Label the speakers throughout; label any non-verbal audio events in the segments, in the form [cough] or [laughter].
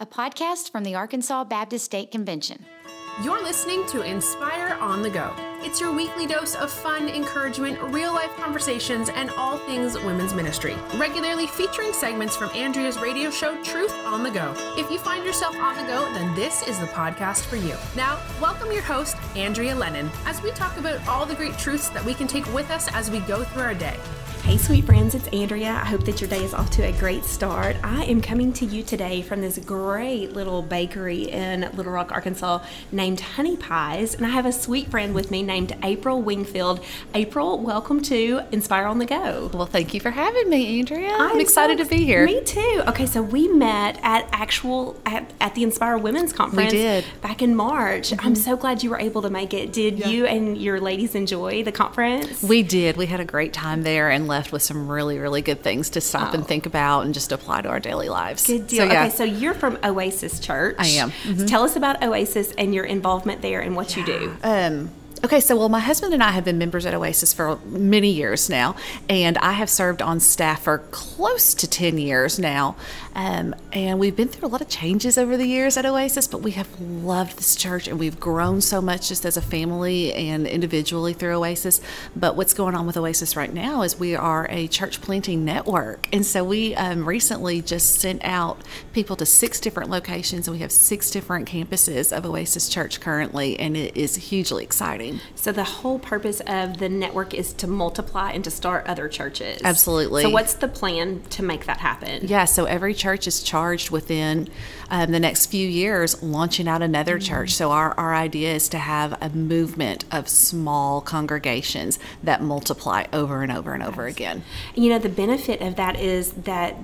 Speaker 1: a podcast from the Arkansas Baptist State Convention.
Speaker 2: You're listening to Inspire on the Go. It's your weekly dose of fun, encouragement, real life conversations, and all things women's ministry. Regularly featuring segments from Andrea's radio show, Truth on the Go. If you find yourself on the go, then this is the podcast for you. Now, welcome your host, Andrea Lennon, as we talk about all the great truths that we can take with us as we go through our day.
Speaker 3: Hey, sweet friends, it's Andrea. I hope that your day is off to a great start. I am coming to you today from this great little bakery in Little Rock, Arkansas named Honey Pies, and I have a sweet friend with me named April Wingfield. April, welcome to Inspire on the Go.
Speaker 4: Well, thank you for having me, Andrea. I'm, I'm excited so, to be here.
Speaker 3: Me too. Okay, so we met at actual at, at the Inspire Women's Conference.
Speaker 4: We did
Speaker 3: back in March. Mm-hmm. I'm so glad you were able to make it. Did yeah. you and your ladies enjoy the conference?
Speaker 4: We did. We had a great time there and left with some really, really good things to stop oh. and think about and just apply to our daily lives.
Speaker 3: Good deal. So, yeah. Okay, so you're from Oasis Church.
Speaker 4: I am.
Speaker 3: Mm-hmm. Tell us about Oasis and your involvement there and what yeah. you do.
Speaker 4: Um, Okay, so well, my husband and I have been members at Oasis for many years now, and I have served on staff for close to 10 years now. Um, and we've been through a lot of changes over the years at Oasis, but we have loved this church and we've grown so much just as a family and individually through Oasis. But what's going on with Oasis right now is we are a church planting network. And so we um, recently just sent out people to six different locations, and we have six different campuses of Oasis Church currently, and it is hugely exciting.
Speaker 3: So the whole purpose of the network is to multiply and to start other churches.
Speaker 4: Absolutely.
Speaker 3: So, what's the plan to make that happen?
Speaker 4: Yeah, so every church is charged within um, the next few years launching out another mm-hmm. church. So our, our idea is to have a movement of small congregations that multiply over and over and over again.
Speaker 3: You know, the benefit of that is that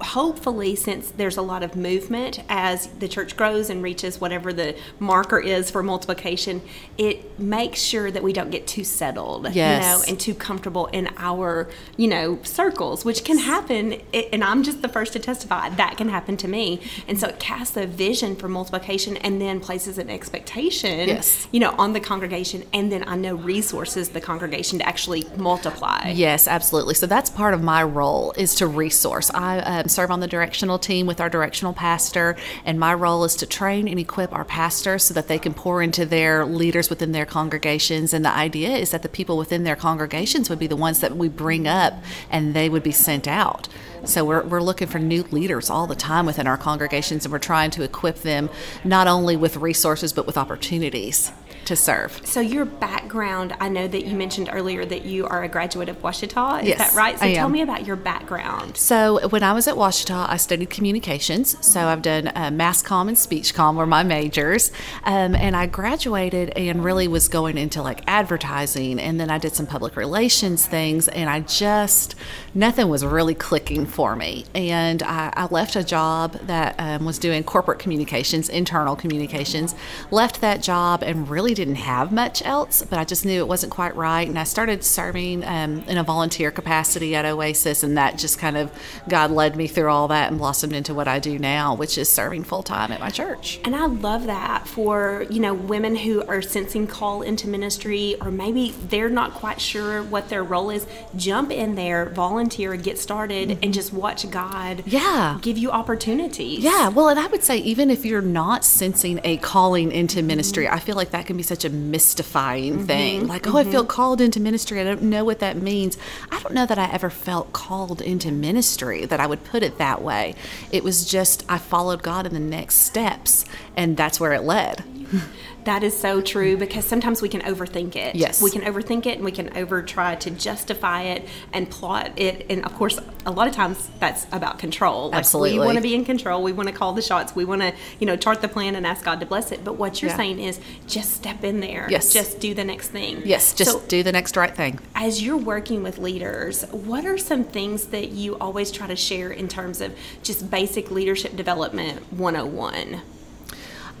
Speaker 3: hopefully, since there's a lot of movement as the church grows and reaches whatever the marker is for multiplication, it makes sure that we don't get too settled,
Speaker 4: yes.
Speaker 3: you know, and too comfortable in our, you know, circles, which can happen. And I'm just the first to testify that can happen to me. And so it casts a vision for multiplication and then places an expectation,
Speaker 4: yes.
Speaker 3: you know, on the congregation. And then I know resources the congregation to actually multiply.
Speaker 4: Yes, absolutely. So that's part of my role is to resource. I um, serve on the directional team with our directional pastor, and my role is to train and equip our pastors so that they can pour into their leaders within their congregations. And the idea is that the people within their congregations would be the ones that we bring up and they would be sent out. So we're, we're looking for new leaders all the time within our congregations, and we're trying to equip them not only with resources but with opportunities to serve.
Speaker 3: So your background, I know that you mentioned earlier that you are a graduate of Ouachita. Is
Speaker 4: yes,
Speaker 3: that right? So
Speaker 4: I
Speaker 3: tell
Speaker 4: am.
Speaker 3: me about your background.
Speaker 4: So when I was at Ouachita, I studied communications. So I've done uh, mass comm and speech comm were my majors, um, and I graduated and really was going into like advertising, and then I did some public relations things, and I just nothing was really clicking for me, and I, I left a job that um, was doing corporate communications, internal communications, left that job and really really didn't have much else, but I just knew it wasn't quite right. And I started serving um, in a volunteer capacity at Oasis, and that just kind of God led me through all that and blossomed into what I do now, which is serving full time at my church.
Speaker 3: And I love that for you know women who are sensing call into ministry, or maybe they're not quite sure what their role is. Jump in there, volunteer, get started, mm-hmm. and just watch God.
Speaker 4: Yeah,
Speaker 3: give you opportunities.
Speaker 4: Yeah, well, and I would say even if you're not sensing a calling into ministry, mm-hmm. I feel like that can be be such a mystifying mm-hmm. thing. Like, mm-hmm. oh, I feel mm-hmm. called into ministry. I don't know what that means. I don't know that I ever felt called into ministry, that I would put it that way. It was just, I followed God in the next steps, and that's where it led. [laughs]
Speaker 3: That is so true because sometimes we can overthink it.
Speaker 4: Yes.
Speaker 3: We can overthink it and we can over try to justify it and plot it. And of course, a lot of times that's about control.
Speaker 4: Like Absolutely.
Speaker 3: We want to be in control. We want to call the shots. We want to, you know, chart the plan and ask God to bless it. But what you're yeah. saying is just step in there.
Speaker 4: Yes.
Speaker 3: Just do the next thing.
Speaker 4: Yes. Just so, do the next right thing.
Speaker 3: As you're working with leaders, what are some things that you always try to share in terms of just basic leadership development 101?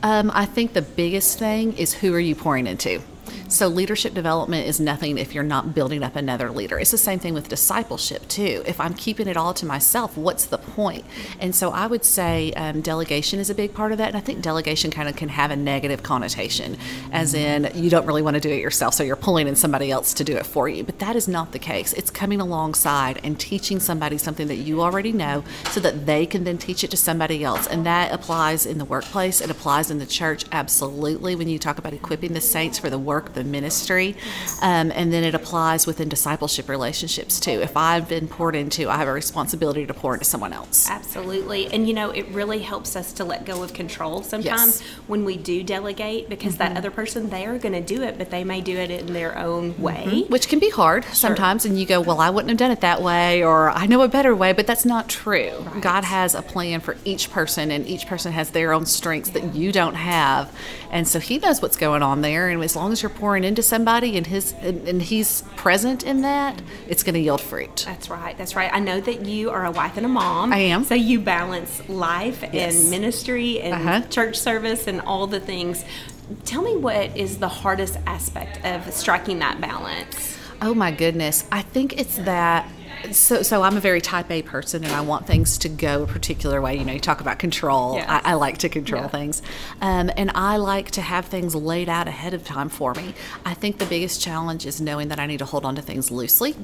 Speaker 4: Um, I think the biggest thing is who are you pouring into? So, leadership development is nothing if you're not building up another leader. It's the same thing with discipleship, too. If I'm keeping it all to myself, what's the point? And so, I would say um, delegation is a big part of that. And I think delegation kind of can have a negative connotation, as in you don't really want to do it yourself, so you're pulling in somebody else to do it for you. But that is not the case. It's coming alongside and teaching somebody something that you already know so that they can then teach it to somebody else. And that applies in the workplace, it applies in the church, absolutely, when you talk about equipping the saints for the work, the ministry. Um, and then it applies within discipleship relationships too. If I've been poured into, I have a responsibility to pour into someone else.
Speaker 3: Absolutely. And you know, it really helps us to let go of control sometimes
Speaker 4: Yes.
Speaker 3: when we do delegate because that other person, they are going to do it, but they may do it in their own way.
Speaker 4: which can be hard sometimes and you go well i wouldn't have done it that way or i know a better way but that's not true god has a plan for each person and each person has their own strengths that you don't have and so he knows what's going on there and as long as you're pouring into somebody and his and, and he's present in that it's going to yield fruit
Speaker 3: That's right. That's right. I know that you are a wife and a mom.
Speaker 4: I am.
Speaker 3: So you balance life
Speaker 4: Yes.
Speaker 3: and ministry and
Speaker 4: Uh-huh.
Speaker 3: church service and all the things. Tell me what is the hardest aspect of striking that balance?
Speaker 4: Oh my goodness. I think it's that so so I'm a very type A person and I want things to go a particular way. You know, you talk about control.
Speaker 3: Yes.
Speaker 4: I, I like to control
Speaker 3: Yeah.
Speaker 4: things. Um, and I like to have things laid out ahead of time for me. I think the biggest challenge is knowing that I need to hold on to things loosely.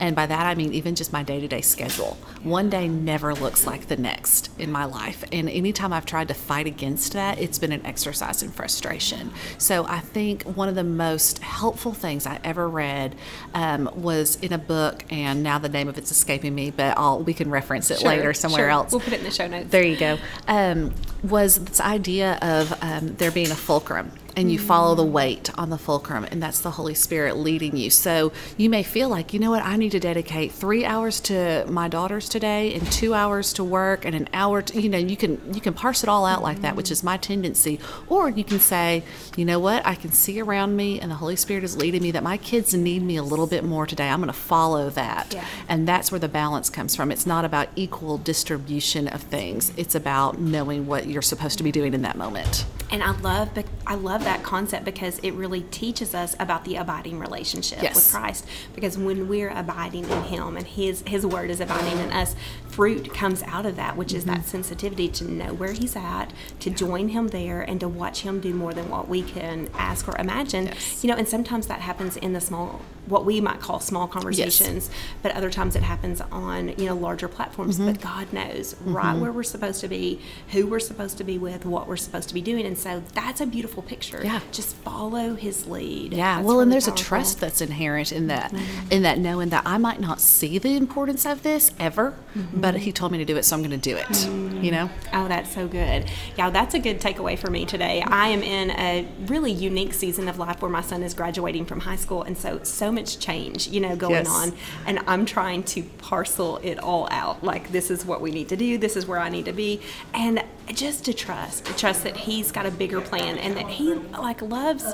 Speaker 4: And by that I mean even just my day to day schedule. One day never looks like the next in my life. And anytime I've tried to fight against that, it's been an exercise in frustration. So I think one of the most helpful things I ever read um, was in a book, and now the name of it's escaping me, but I'll, we can reference it
Speaker 3: Sure,
Speaker 4: later somewhere
Speaker 3: sure.
Speaker 4: else.
Speaker 3: We'll put it in the show notes.
Speaker 4: There you go. Um, was this idea of um, there being a fulcrum and you follow the mm. weight on the fulcrum, and that's the Holy Spirit leading you. So you may feel like, you know what, I need to dedicate three hours to my daughters today, and two hours to work, and an hour. To, you know, you can you can parse it all out like that, which is my mm. tendency. Or you can say, you know what, I can see around me, and the Holy Spirit is leading me that my kids need me a little bit more today. I'm going to follow that,
Speaker 3: Yeah.
Speaker 4: and that's where the balance comes from. It's not about equal distribution of things. It's about knowing what you're supposed to be doing in that moment.
Speaker 3: And I love, I love that concept because it really teaches us about the abiding relationship
Speaker 4: Yes.
Speaker 3: with Christ. Because when we're abiding in Him and His His Word is abiding in us, fruit comes out of that, which is
Speaker 4: Mm-hmm.
Speaker 3: that sensitivity to know where He's at, to join Him there, and to watch Him do more than what we can ask or imagine.
Speaker 4: Yes.
Speaker 3: You know, and sometimes that happens in the small, what we might call small conversations, but other times it happens on you know larger platforms.
Speaker 4: Mm-hmm.
Speaker 3: But God knows right mm-hmm. where we're supposed to be, who we're supposed to be with, what we're supposed to be doing, and so that's a beautiful picture.
Speaker 4: Yeah.
Speaker 3: just follow His lead.
Speaker 4: Yeah,
Speaker 3: That's
Speaker 4: well, and there's a trust that's inherent in that, mm-hmm. in that knowing that I might not see the importance of this ever, mm-hmm. but He told me to do it, so I'm going to do it. You know.
Speaker 3: Oh, that's so good. Yeah, that's a good takeaway for me today. I am in a really unique season of life where my son is graduating from high school, and so so much change, you know, going
Speaker 4: Yes.
Speaker 3: on, and I'm trying to parcel it all out. Like this is what we need to do. This is where I need to be, and just to trust, to trust that he's got a bigger plan, and that he like loves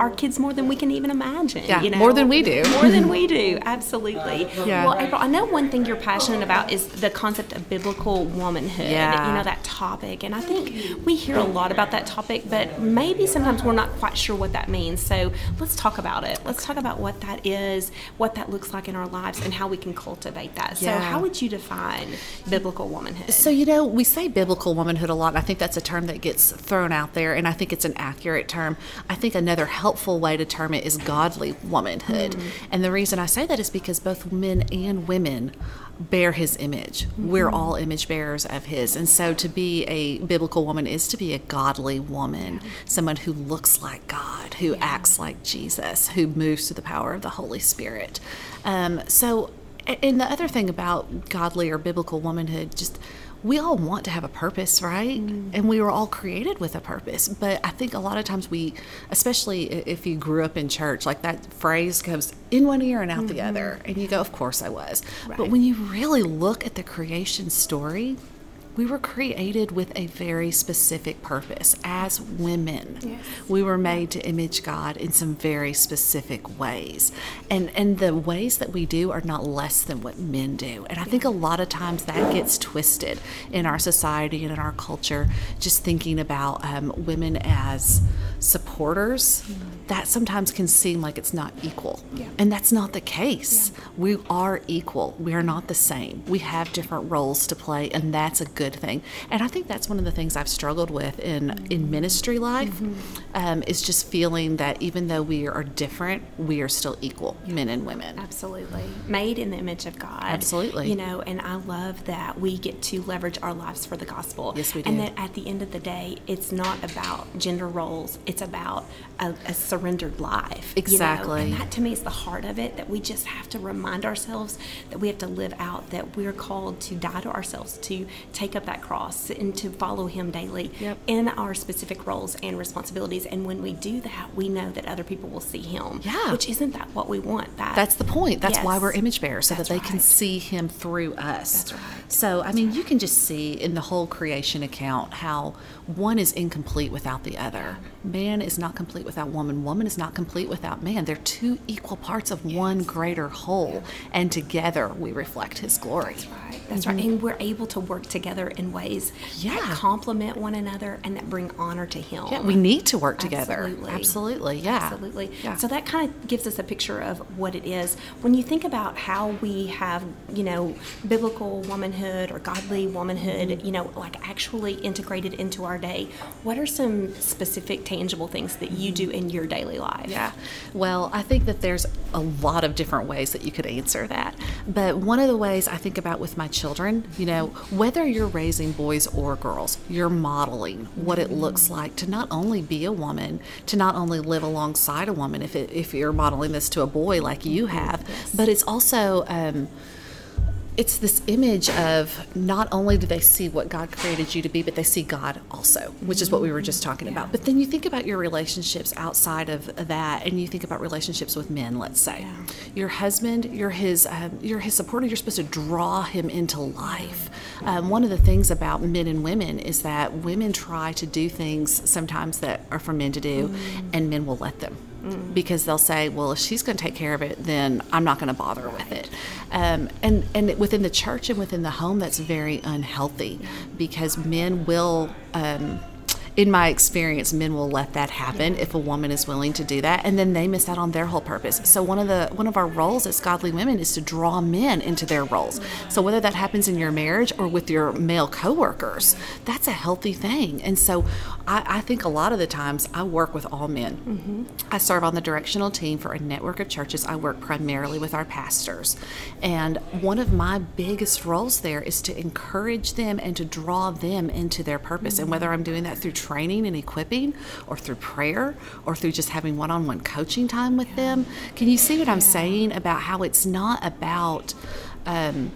Speaker 3: our kids more than we can even imagine.
Speaker 4: Yeah,
Speaker 3: you know?
Speaker 4: more than we do.
Speaker 3: More than [laughs] we do. Absolutely.
Speaker 4: Yeah.
Speaker 3: Well, April, I know one thing you're passionate about is the concept of biblical womanhood.
Speaker 4: Yeah.
Speaker 3: You know that topic, and I think we hear a lot about that topic, but maybe sometimes we're not quite sure what that means. So let's talk about it. Let's talk about what that is, what that looks like in our lives, and how we can cultivate that. So,
Speaker 4: Yeah.
Speaker 3: how would you define biblical womanhood?
Speaker 4: So, you know, we say biblical womanhood a lot. I think that's a term that gets thrown out there, and I think it's an accurate term. I think another helpful way to term it is godly womanhood. And the reason I say that is because both men and women bear his image. We're all image bearers of his. And so to be a biblical woman is to be a godly woman, someone who looks like God, who acts like Jesus, who moves through the power of the Holy Spirit. Um, so, and the other thing about godly or biblical womanhood, just we all want to have a purpose, right? Mm-hmm. And we were all created with a purpose. But I think a lot of times we, especially if you grew up in church, like that phrase goes in one ear and out the mm-hmm. other. And you go, of course I was. But when you really look at the creation story, we were created with a very specific purpose as women. We were made to image God in some very specific ways. And and the ways that we do are not less than what men do. And I think a lot of times that gets twisted in our society and in our culture, just thinking about um, women as supporters, that sometimes can seem like it's not equal.
Speaker 3: Yeah.
Speaker 4: And that's not the case. We are equal. We are not the same. We have different roles to play, and that's a good thing. And I think that's one of the things I've struggled with in, in ministry life um, is just feeling that even though we are different, we are still equal, men and women.
Speaker 3: Absolutely. Made in the image of God.
Speaker 4: Absolutely.
Speaker 3: You know, and I love that we get to leverage our lives for the gospel.
Speaker 4: Yes, we do.
Speaker 3: And that at the end of the day, it's not about gender roles, it's about a, a surrendered life. you know?
Speaker 4: Exactly.
Speaker 3: And that to me is the heart of it that we just have to remind ourselves that we have to live out, that we're called to die to ourselves, to take up that cross, and to follow Him daily
Speaker 4: Yep.
Speaker 3: in our specific roles and responsibilities. And when we do that, we know that other people will see Him.
Speaker 4: Yeah.
Speaker 3: Which isn't that what we want? That
Speaker 4: That's the point. That's why we're image bearers, so
Speaker 3: That's
Speaker 4: that they can see him through us.
Speaker 3: That's right.
Speaker 4: So, I mean, you can just see in the whole creation account how one is incomplete without the other. Man is not complete without woman. Woman is not complete without man. They're two equal parts of one greater whole, and together we reflect his glory.
Speaker 3: That's Right. That's right. Mm-hmm. And we're able to work together in ways
Speaker 4: Yeah.
Speaker 3: that complement one another and that bring honor to Him.
Speaker 4: Yeah, we need to work together.
Speaker 3: Absolutely.
Speaker 4: Absolutely. Yeah.
Speaker 3: Absolutely.
Speaker 4: Yeah.
Speaker 3: So that kind of gives us a picture of what it is. When you think about how we have, you know, biblical womanhood or godly womanhood,
Speaker 4: Mm-hmm.
Speaker 3: you know, like actually integrated into our day, what are some specific tangible things that you do in your daily life?
Speaker 4: Yeah. Well, I think that there's a lot of different ways that you could answer that. But one of the ways I think about with my children, you know, whether you're raising boys or girls, you're modeling what it looks like to not only be a woman, to not only live alongside a woman, if, it, if you're modeling this to a boy like you have, but it's also. Um, it's this image of not only do they see what God created you to be, but they see God also, which is what we were just talking about. But then you think about your relationships outside of that, and you think about relationships with men. Let's say your husband, you're his, um, you're his supporter. You're supposed to draw him into life. Um, one of the things about men and women is that women try to do things sometimes that are for men to do, and men will let them because they'll say, "Well, if she's going to take care of it, then I'm not going to bother with it." Um, and and within the church and within the home, that's very unhealthy because men will. Um, in my experience, men will let that happen if a woman is willing to do that, and then they miss out on their whole purpose. So one of the one of our roles as godly women is to draw men into their roles. So whether that happens in your marriage or with your male coworkers, that's a healthy thing. And so I, I think a lot of the times I work with all men. Mm-hmm. I serve on the directional team for a network of churches. I work primarily with our pastors, and one of my biggest roles there is to encourage them and to draw them into their purpose. And mm-hmm. whether I'm doing that through training and equipping, or through prayer, or through just having one on one coaching time with them. Can you see what I'm saying about how it's not about um,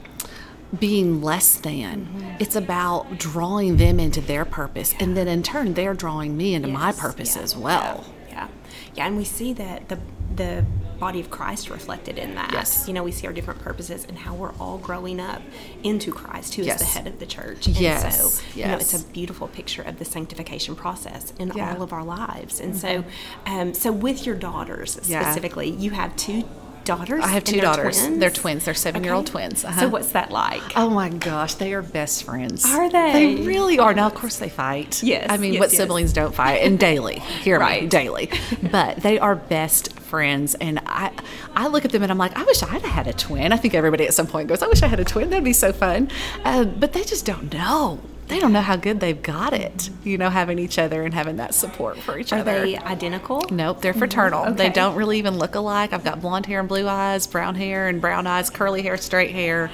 Speaker 4: being less than? It's about drawing them into their purpose. And then in turn, they're drawing me into my purpose
Speaker 3: yeah,
Speaker 4: as well.
Speaker 3: Yeah. Yeah, and we see that the the body of Christ reflected in that.
Speaker 4: Yes.
Speaker 3: You know, we see our different purposes and how we're all growing up into Christ, who is
Speaker 4: Yes.
Speaker 3: the head of the church. And
Speaker 4: Yes,
Speaker 3: so, you know, it's a beautiful picture of the sanctification process in
Speaker 4: Yeah. Mm-hmm.
Speaker 3: all of our lives. And so, um, so with your daughters
Speaker 4: Yeah.
Speaker 3: specifically, you have two daughters.
Speaker 4: I have two
Speaker 3: they're
Speaker 4: daughters.
Speaker 3: Twins?
Speaker 4: They're twins. They're seven-year-old twins. Uh-huh.
Speaker 3: So what's that like?
Speaker 4: Oh my gosh, they are best friends.
Speaker 3: Are they?
Speaker 4: They really are. Now, of course, they fight.
Speaker 3: Yes,
Speaker 4: I mean,
Speaker 3: yes,
Speaker 4: what
Speaker 3: yes.
Speaker 4: siblings don't fight? And daily, [laughs] hear me, daily. But they are best friends, and I, I look at them and I'm like, I wish I'd have had a twin. I think everybody at some point goes, I wish I had a twin. That'd be so fun. Uh, but they just don't know. They don't know how good they've got it. You know, having each other and having that support for each
Speaker 3: Are
Speaker 4: other.
Speaker 3: Are they identical?
Speaker 4: Nope, they're fraternal. They don't really even look alike. I've got blonde hair and blue eyes, brown hair and brown eyes, curly hair, straight hair.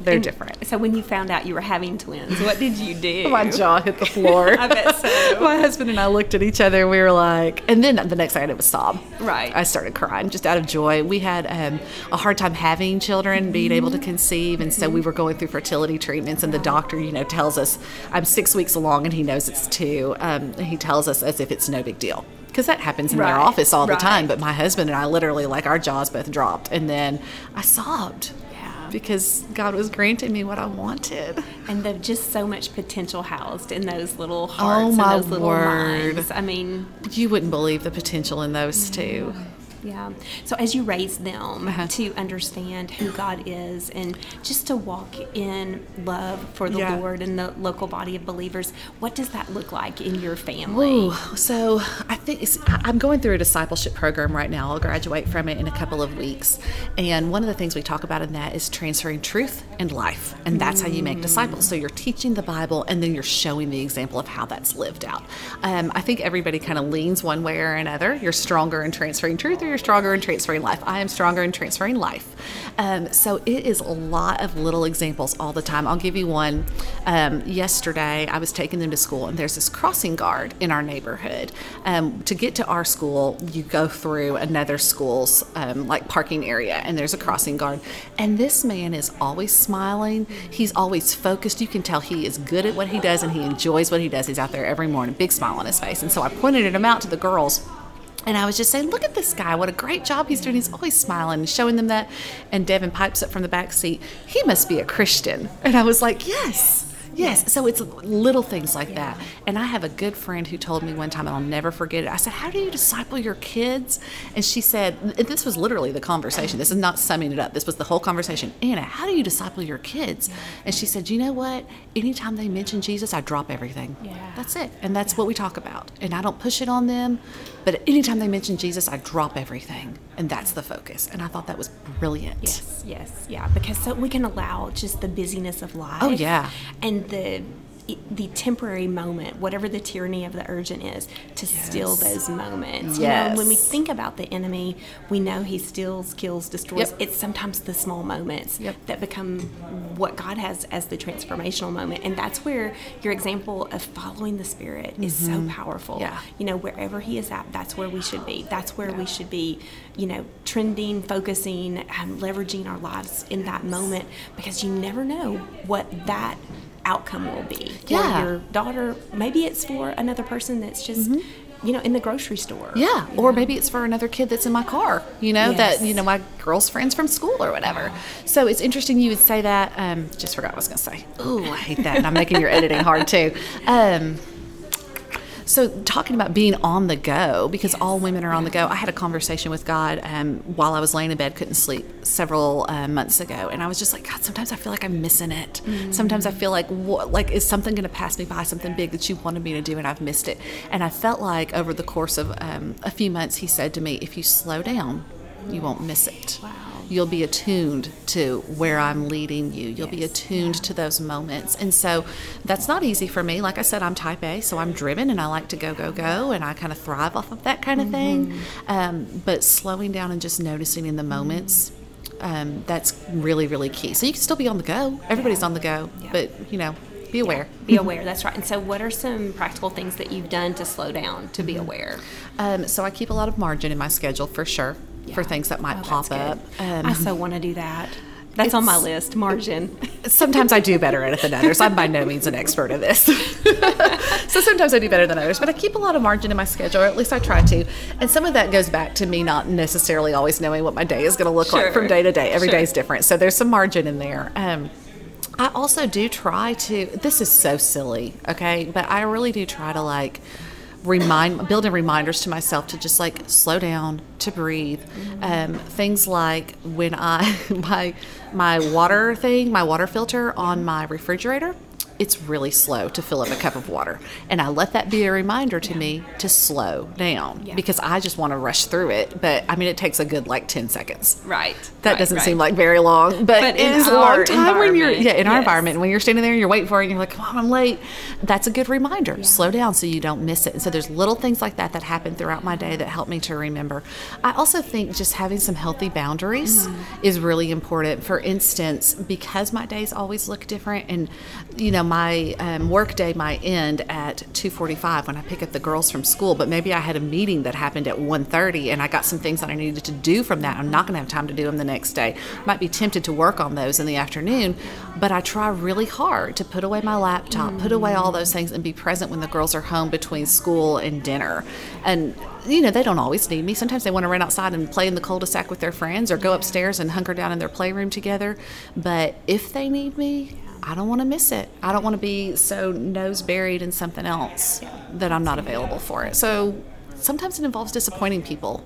Speaker 4: They're different.
Speaker 3: So when you found out you were having twins, what did you do? [laughs]
Speaker 4: My jaw hit the floor. [laughs]
Speaker 3: I bet so.
Speaker 4: My husband and I looked at each other and we were like, and then the next thing I did was sob.
Speaker 3: Right.
Speaker 4: I started crying just out of joy. We had um, a hard time having children, being able to conceive, and so we were going through fertility treatments. And the doctor, you know, tells us I'm six weeks along, and he knows it's two. Um, he tells us as if it's no big deal. Because that happens in their office all the time. But my husband and I literally, like, our jaws both dropped. And then I sobbed. Because God was granting me what I wanted.
Speaker 3: And there's just so much potential housed in those little oh, hearts
Speaker 4: Oh,
Speaker 3: and those little
Speaker 4: word.
Speaker 3: minds. I mean,
Speaker 4: You wouldn't believe the potential in those two.
Speaker 3: Yeah. So as you raise them
Speaker 4: Uh-huh.
Speaker 3: to understand who God is and just to walk in love for the
Speaker 4: Yeah.
Speaker 3: Lord and the local body of believers, what does that look like in your family?
Speaker 4: Ooh, so I think it's, I'm going through a discipleship program right now. I'll graduate from it in a couple of weeks. And one of the things we talk about in that is transferring truth and life. And that's how you make disciples. So you're teaching the Bible and then you're showing the example of how that's lived out. Um, I think everybody kind of leans one way or another. You're stronger in transferring truth or you're stronger in transferring life. I am stronger in transferring life. Um, so it is a lot of little examples all the time. I'll give you one. Um, yesterday, I was taking them to school, and there's this crossing guard in our neighborhood. Um, to get to our school, you go through another school's um, like parking area, and there's a crossing guard. And this man is always smiling. He's always focused. You can tell he is good at what he does, and he enjoys what he does. He's out there every morning, big smile on his face. And so I pointed him out to the girls. And I was just saying, look at this guy. What a great job he's doing. He's always smiling and showing them that. And Devin pipes up from the back seat. He must be a Christian. And I was like, yes. Yes, so it's little things like that. And I have a good friend who told me one time, and I'll never forget it. I said, How do you disciple your kids? And she said, and This was literally the conversation. This is not summing it up. This was the whole conversation. Anna, how do you disciple your kids? And she said, You know what? Anytime they mention Jesus, I drop everything.
Speaker 3: Yeah.
Speaker 4: That's it. And that's what we talk about. And I don't push it on them, but anytime they mention Jesus, I drop everything. And that's the focus. And I thought that was brilliant.
Speaker 3: Yes, yes, yeah, because so we can allow just the busyness of oh, life.
Speaker 4: Oh, yeah.
Speaker 3: and the the temporary moment, whatever the tyranny of the urgent is, to steal those moments. You know, when we think about the enemy, we know he steals, kills, destroys.
Speaker 4: Yep.
Speaker 3: It's sometimes the small moments
Speaker 4: Yep.
Speaker 3: that become what God has as the transformational moment, and that's where your example of following the Spirit is so powerful.
Speaker 4: Mm-hmm. Yeah.
Speaker 3: You know, wherever He is at, that's where we should be. That's where we should be. You know, trending, focusing, um, leveraging our lives in that moment because you never know what that outcome will be
Speaker 4: Yeah.
Speaker 3: your daughter. Maybe it's for another person that's just, you know, in the grocery store.
Speaker 4: Mm-hmm. Yeah, or maybe it's for another kid that's in my car, you know,
Speaker 3: Yes.
Speaker 4: that, you know, my girl's friends from school or whatever. So it's interesting you would say that. Um, just forgot what I was going to say. Oh, I hate that. And I'm making your editing hard too. [laughs] Um, so talking about being on the go, because all women are on the go. I had a conversation with God um, while I was laying in bed, couldn't sleep several uh, months ago, and I was just like, God, sometimes I feel like I'm missing it. Sometimes I feel like, what, like is something going to pass me by, something big that you wanted me to do, and I've missed it. And I felt like over the course of um, a few months, He said to me, if you slow down, you won't miss it.
Speaker 3: Wow.
Speaker 4: You'll be attuned to where I'm leading you. You'll be attuned to those moments. And so that's not easy for me. Like I said, I'm type A, so I'm driven and I like to go, go, go, and I kind of thrive off of that kind of thing.
Speaker 3: Mm-hmm.
Speaker 4: Um, but slowing down and just noticing in the moments, um, that's really, really key. So you can still be on the go. Everybody's on the go,
Speaker 3: Yeah.
Speaker 4: but, you know, be aware.
Speaker 3: Be aware, that's right. And so, what are some practical things that you've done to slow down, to
Speaker 4: Mm-hmm.
Speaker 3: be aware?
Speaker 4: Um, so I keep a lot of margin in my schedule for sure, for things that might
Speaker 3: Oh,
Speaker 4: pop up. Um,
Speaker 3: I so want to do that. That's on my list, margin.
Speaker 4: sometimes I do better at it than others. I'm by no means an expert at this. [laughs] so sometimes I do better than others, but I keep a lot of margin in my schedule, or at least I try to. And some of that goes back to me not necessarily always knowing what my day is going to look like from day to day. Every
Speaker 3: Sure.
Speaker 4: day is different. So there's some margin in there. Um, I also do try to, this is so silly, okay? But I really do try to like, remind building reminders to myself to just like slow down to breathe. Um, things like when i [laughs] my my water thing my water filter on my refrigerator it's really slow to fill up a cup of water and i let that be a reminder to me to slow down
Speaker 3: Yeah.
Speaker 4: because i just want to rush through it but i mean it takes a good like 10 seconds
Speaker 3: Right.
Speaker 4: that
Speaker 3: right,
Speaker 4: doesn't
Speaker 3: right.
Speaker 4: seem like very long, but,
Speaker 3: But
Speaker 4: it is a long time when you're yeah in our
Speaker 3: yes.
Speaker 4: environment when you're standing there and you're waiting for it and you're like, come on, I'm late. That's a good reminder. Slow down so you don't miss it. And so there's little things like that that happen throughout my day that help me to remember. I also think just having some healthy boundaries
Speaker 3: Mm-hmm.
Speaker 4: is really important. For instance, because my days always look different, and you know my um, work day might end at 2:45 when I pick up the girls from school, but maybe I had a meeting that happened at 1:30 and I got some things that I needed to do from that. I'm not going to have time to do them the next day. Might be tempted to work on those in the afternoon, but I try really hard to put away my laptop, put away all those things, and be present when the girls are home between school and dinner. And you know, they don't always need me. Sometimes they want to run outside and play in the cul-de-sac with their friends or go upstairs and hunker down in their playroom together. But if they need me, I don't want to miss it. I don't want to be so nose buried in something else that I'm not available for it. So sometimes it involves disappointing people.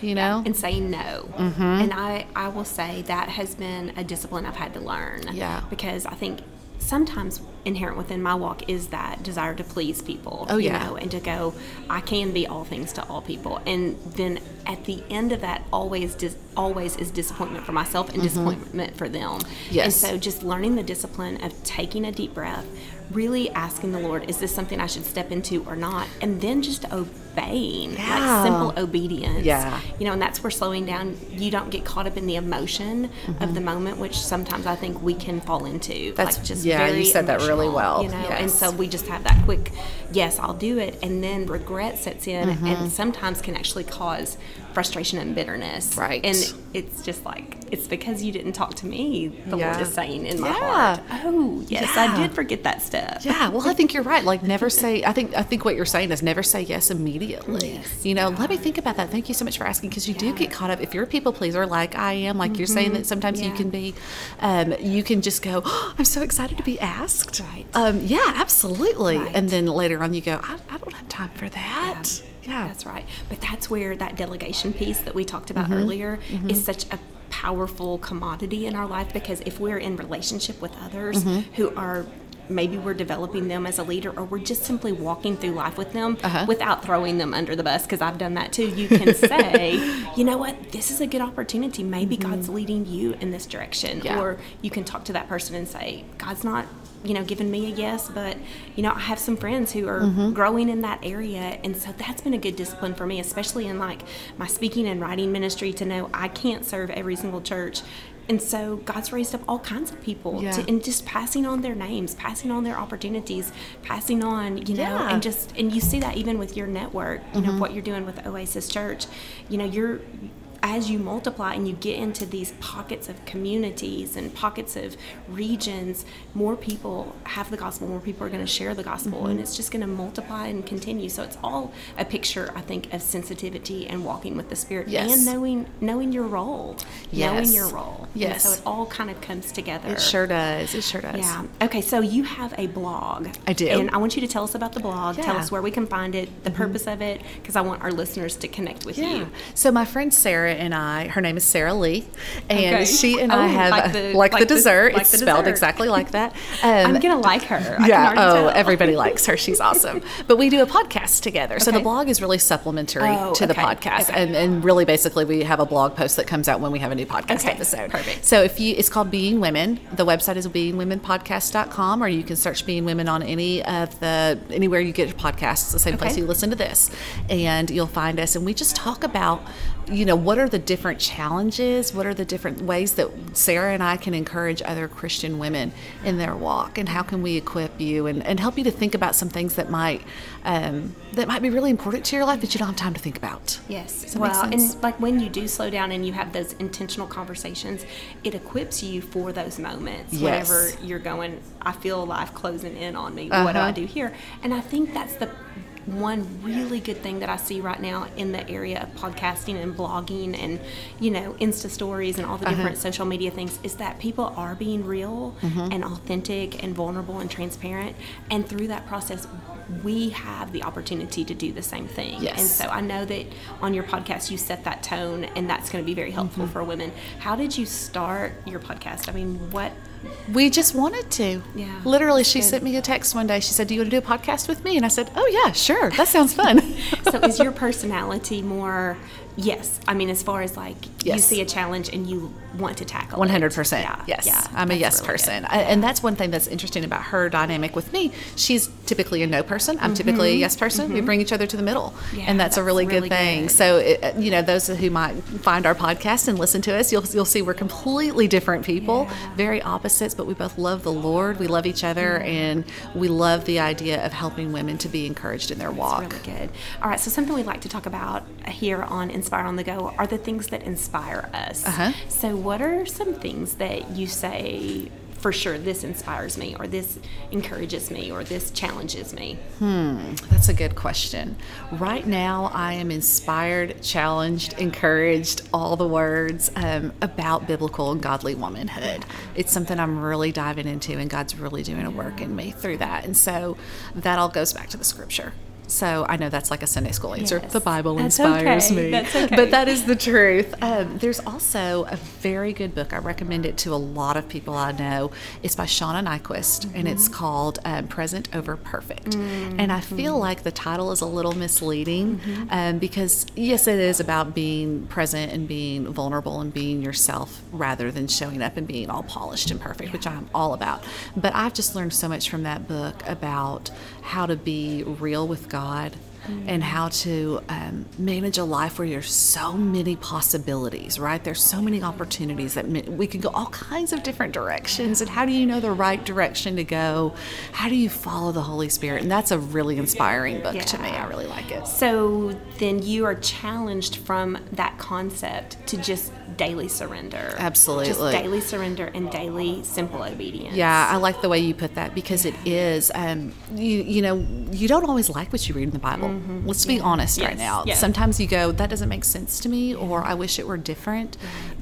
Speaker 4: you know?
Speaker 3: and saying no.
Speaker 4: Mm-hmm.
Speaker 3: And I, I will say that has been a discipline I've had to learn.
Speaker 4: Yeah.
Speaker 3: Because I think sometimes inherent within my walk is that desire to please people.
Speaker 4: Oh,
Speaker 3: you
Speaker 4: yeah.
Speaker 3: know, and to go, I can be all things to all people. And then at the end of that, always, dis- always is disappointment for myself and disappointment for them.
Speaker 4: Mm-hmm. Yes.
Speaker 3: And so just learning the discipline of taking a deep breath, really asking the Lord, is this something I should step into or not? And then just obeying,
Speaker 4: Yeah.
Speaker 3: like simple obedience.
Speaker 4: Yeah.
Speaker 3: You know, and that's where slowing down, you don't get caught up in the emotion of the moment, which sometimes I think we can fall into.
Speaker 4: Mm-hmm. That's-
Speaker 3: like just
Speaker 4: yeah, you
Speaker 3: very
Speaker 4: said that really
Speaker 3: emotional,
Speaker 4: well.
Speaker 3: You know, and so we just have that quick, yes, I'll do it, and then regret sets in,
Speaker 4: Mm-hmm.
Speaker 3: and sometimes can actually cause frustration and bitterness.
Speaker 4: Right.
Speaker 3: And it's just like it's because you didn't talk to me. The
Speaker 4: Yeah.
Speaker 3: Lord is saying in my
Speaker 4: Yeah.
Speaker 3: heart, "Oh, yes,
Speaker 4: Yeah.
Speaker 3: I did forget that step."
Speaker 4: Yeah, well, I think you're right. Like, never say. I think I think what you're saying is never say yes immediately.
Speaker 3: Yes.
Speaker 4: You know, let me think about that. Thank you so much for asking because you do get caught up. If you're a people pleaser, like I am, like you're saying that sometimes you
Speaker 3: Mm-hmm.
Speaker 4: Can be, um, you can just go, oh, "I'm so excited to be asked."
Speaker 3: Right.
Speaker 4: Um, yeah, absolutely.
Speaker 3: Right.
Speaker 4: And then later on, you go, "I, I don't have time for that." Yeah.
Speaker 3: That's right. But that's where that delegation piece that we talked about
Speaker 4: Mm-hmm.
Speaker 3: earlier is such a powerful commodity in our life because if we're in relationship with others
Speaker 4: Mm-hmm.
Speaker 3: who are maybe we're developing them as a leader or we're just simply walking through life with them
Speaker 4: Uh-huh.
Speaker 3: without throwing them under the bus because I've done that too. You can say, [laughs] you know what, this is a good opportunity. Maybe God's leading you in this direction.
Speaker 4: Mm-hmm. Yeah.
Speaker 3: Or you can talk to that person and say, God's not you know, giving me a yes, but you know, I have some friends who are
Speaker 4: Mm-hmm.
Speaker 3: growing in that area, and so that's been a good discipline for me, especially in like my speaking and writing ministry. To know I can't serve every single church, and so God's raised up all kinds of people,
Speaker 4: Yeah.
Speaker 3: to, and just passing on their names, passing on their opportunities, passing on, you know,
Speaker 4: Yeah. Mm-hmm.
Speaker 3: and just and you see that even with your network, you know, what you're doing with Oasis Church, you know, you're as you multiply and you get into these pockets of communities and pockets of regions, more people have the gospel, more people are going to share the gospel,
Speaker 4: Mm-hmm.
Speaker 3: and it's just going to multiply and continue. So it's all a picture, I think, of sensitivity and walking with the Spirit
Speaker 4: Yes.
Speaker 3: and knowing knowing your role, knowing your role.
Speaker 4: Yes.
Speaker 3: so it all kind of comes together.
Speaker 4: It sure does. It sure does.
Speaker 3: Yeah. Okay, so you have a blog.
Speaker 4: I do.
Speaker 3: And I want you to tell us about the blog. Tell
Speaker 4: Yeah. Mm-hmm.
Speaker 3: us where we can find it, the purpose of it, because I want our listeners to connect with
Speaker 4: Yeah.
Speaker 3: you.
Speaker 4: So my friend Sara and I, her name is Sara Lee, and
Speaker 3: Okay.
Speaker 4: she and
Speaker 3: Oh,
Speaker 4: I have
Speaker 3: like
Speaker 4: uh,
Speaker 3: the-
Speaker 4: like,
Speaker 3: like
Speaker 4: the
Speaker 3: the-
Speaker 4: dessert.
Speaker 3: like
Speaker 4: it's
Speaker 3: the
Speaker 4: spelled
Speaker 3: dessert.
Speaker 4: exactly like that. Um, [laughs]
Speaker 3: I'm gonna like her. I
Speaker 4: yeah. Oh,
Speaker 3: tell.
Speaker 4: everybody [laughs] likes her. She's awesome. But we do a podcast together. So the blog is really supplementary
Speaker 3: Oh,
Speaker 4: to the
Speaker 3: okay.
Speaker 4: podcast,
Speaker 3: Okay.
Speaker 4: and, and really basically we have a blog post that comes out when we have a new podcast
Speaker 3: Okay.
Speaker 4: episode.
Speaker 3: Perfect.
Speaker 4: So if you, it's called Being Women. The website is beingwomenpodcast.com, or you can search Being Women on any of the anywhere you get your podcasts. The same place you listen to this, and you'll find us. And we just talk about, you know, what are the different challenges? What are the different ways that Sara and I can encourage other Christian women in their walk, and how can we equip you and, and help you to think about some things that might um, that might be really important to your life that you don't have time to think about.
Speaker 3: Yes. Well, and like when you do slow down and you have those intentional conversations, it equips you for those moments
Speaker 4: Yes.
Speaker 3: whenever you're going, I feel life closing in on me. What do
Speaker 4: Uh-huh.
Speaker 3: I do here? And I think that's the one really good thing that I see right now in the area of podcasting and blogging and you know Insta stories and all the different social media things is that people are being real and authentic and vulnerable and transparent. And through that process we have the opportunity to do the same thing.
Speaker 4: Yes.
Speaker 3: and so I know that on your podcast you set that tone and that's going to be very helpful
Speaker 4: Mm-hmm.
Speaker 3: for women. How did you start your podcast? I mean what
Speaker 4: We just wanted to.
Speaker 3: Yeah,
Speaker 4: Literally, she
Speaker 3: good.
Speaker 4: sent me a text one day. She said, "Do you want to do a podcast with me?" And I said, "Oh yeah, sure. That sounds fun." [laughs]
Speaker 3: so is your [laughs] personality more yes i mean as far as like you see a challenge and you want to tackle
Speaker 4: hundred percent.
Speaker 3: yeah
Speaker 4: Yes,
Speaker 3: yeah,
Speaker 4: I'm a yes
Speaker 3: really
Speaker 4: person, I, and that's one thing that's interesting about her dynamic with me. She's typically a no person. I'm typically a yes person. We bring each other to the middle,
Speaker 3: Mm-hmm. Yeah,
Speaker 4: and that's, a really,
Speaker 3: really
Speaker 4: good thing.
Speaker 3: good.
Speaker 4: So, it, you know, those who might find our podcast and listen to us, you'll you'll see we're completely different people,
Speaker 3: Yeah.
Speaker 4: very opposites, but we both love the Lord. We love each other, and we love the idea of helping women to be encouraged in their walk.
Speaker 3: It's really good. All right, so something we'd like to talk about here on Inspire on the Go are the things that inspire us.
Speaker 4: Uh-huh.
Speaker 3: So, what are some things that you say for sure this inspires me, or this encourages me, or this challenges me?
Speaker 4: Hmm, that's a good question. Right now, I am inspired, challenged, encouraged, all the words um, about biblical and godly womanhood. It's something I'm really diving into, and God's really doing a work in me through that. And so that all goes back to the scripture. So I know that's like a Sunday school answer.
Speaker 3: Yes.
Speaker 4: The Bible
Speaker 3: That's
Speaker 4: inspires
Speaker 3: okay.
Speaker 4: me. [laughs]
Speaker 3: Okay.
Speaker 4: But that is the truth. Um, there's also a very good book. I recommend it to a lot of people I know. It's by Shauna Niequist, and it's
Speaker 3: Mm-hmm.
Speaker 4: called um, Present Over Perfect. And I
Speaker 3: Mm-hmm.
Speaker 4: feel like the title is a little misleading um, because, yes, it is about being present and being vulnerable and being yourself rather than showing up and being all polished and perfect, which I'm all about. But I've just learned so much from that book about how to be real with God and how to um, manage a life where there's so many possibilities, right? There's so many opportunities that we can go all kinds of different directions. And how do you know the right direction to go? How do you follow the Holy Spirit? And that's a really inspiring book to me. I really like it.
Speaker 3: So then you are challenged from that concept to just daily surrender.
Speaker 4: Absolutely.
Speaker 3: Just daily surrender and daily simple obedience.
Speaker 4: Yeah, I like the way you put that because it is, um, you, you know, you don't always like what you read in the Bible. Let's be honest right now.
Speaker 3: yes.
Speaker 4: Sometimes you go, that doesn't make sense to me, or I wish it were different.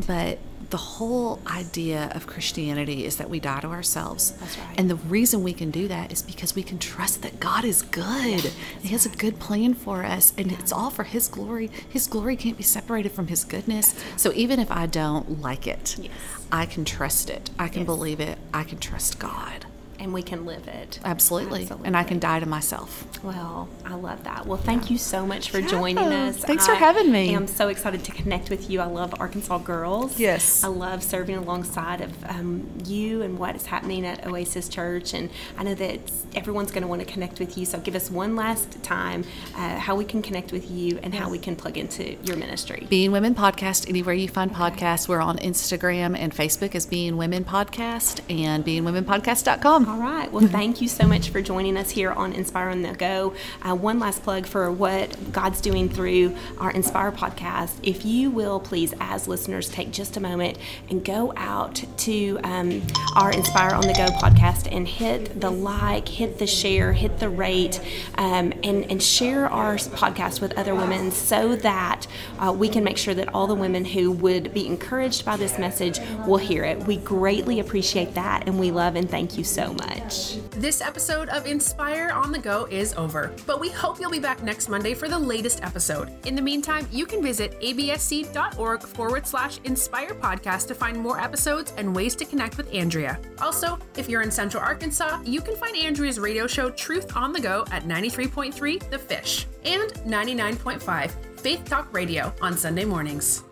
Speaker 4: But the whole idea of Christianity is that we die to ourselves.
Speaker 3: That's right.
Speaker 4: And the reason we can do that is because we can trust that God is good. he has a good plan for us, and it's all for His glory. His glory can't be separated from His goodness. So even if I don't like it,
Speaker 3: Yes.
Speaker 4: I can trust it. I can
Speaker 3: Yes.
Speaker 4: believe it. I can trust God.
Speaker 3: And we can live it.
Speaker 4: Absolutely. And I can die to myself.
Speaker 3: Well, I love that. Well, thank you so much for joining us.
Speaker 4: thanks for having me.
Speaker 3: I am so excited to connect with you. I love Arkansas Girls.
Speaker 4: Yes.
Speaker 3: I love serving alongside of um, you and what is happening at Oasis Church. And I know that everyone's going to want to connect with you. So give us one last time uh, how we can connect with you and how we can plug into your ministry.
Speaker 4: Being Women Podcast, anywhere you find podcasts. We're on Instagram and Facebook as Being Women Podcast and beingwomenpodcast.com.
Speaker 3: All right. Well, thank you so much for joining us here on Inspire on the Go. Uh, one last plug for what God's doing through our Inspire podcast. If you will, please, as listeners, take just a moment and go out to um, our Inspire on the Go podcast and hit the like, hit the share, hit the rate, um, and, and share our podcast with other women so that uh, we can make sure that all the women who would be encouraged by this message will hear it. We greatly appreciate that, and we love and thank you so much.
Speaker 2: This episode of Inspire on the Go is over, but we hope you'll be back next Monday for the latest episode. In the meantime, you can visit absc.org forward slash inspire podcast to find more episodes and ways to connect with Andrea. Also, if you're in Central Arkansas, you can find Andrea's radio show Truth on the Go at 93.3 The Fish and 99.5 Faith Talk Radio on Sunday mornings.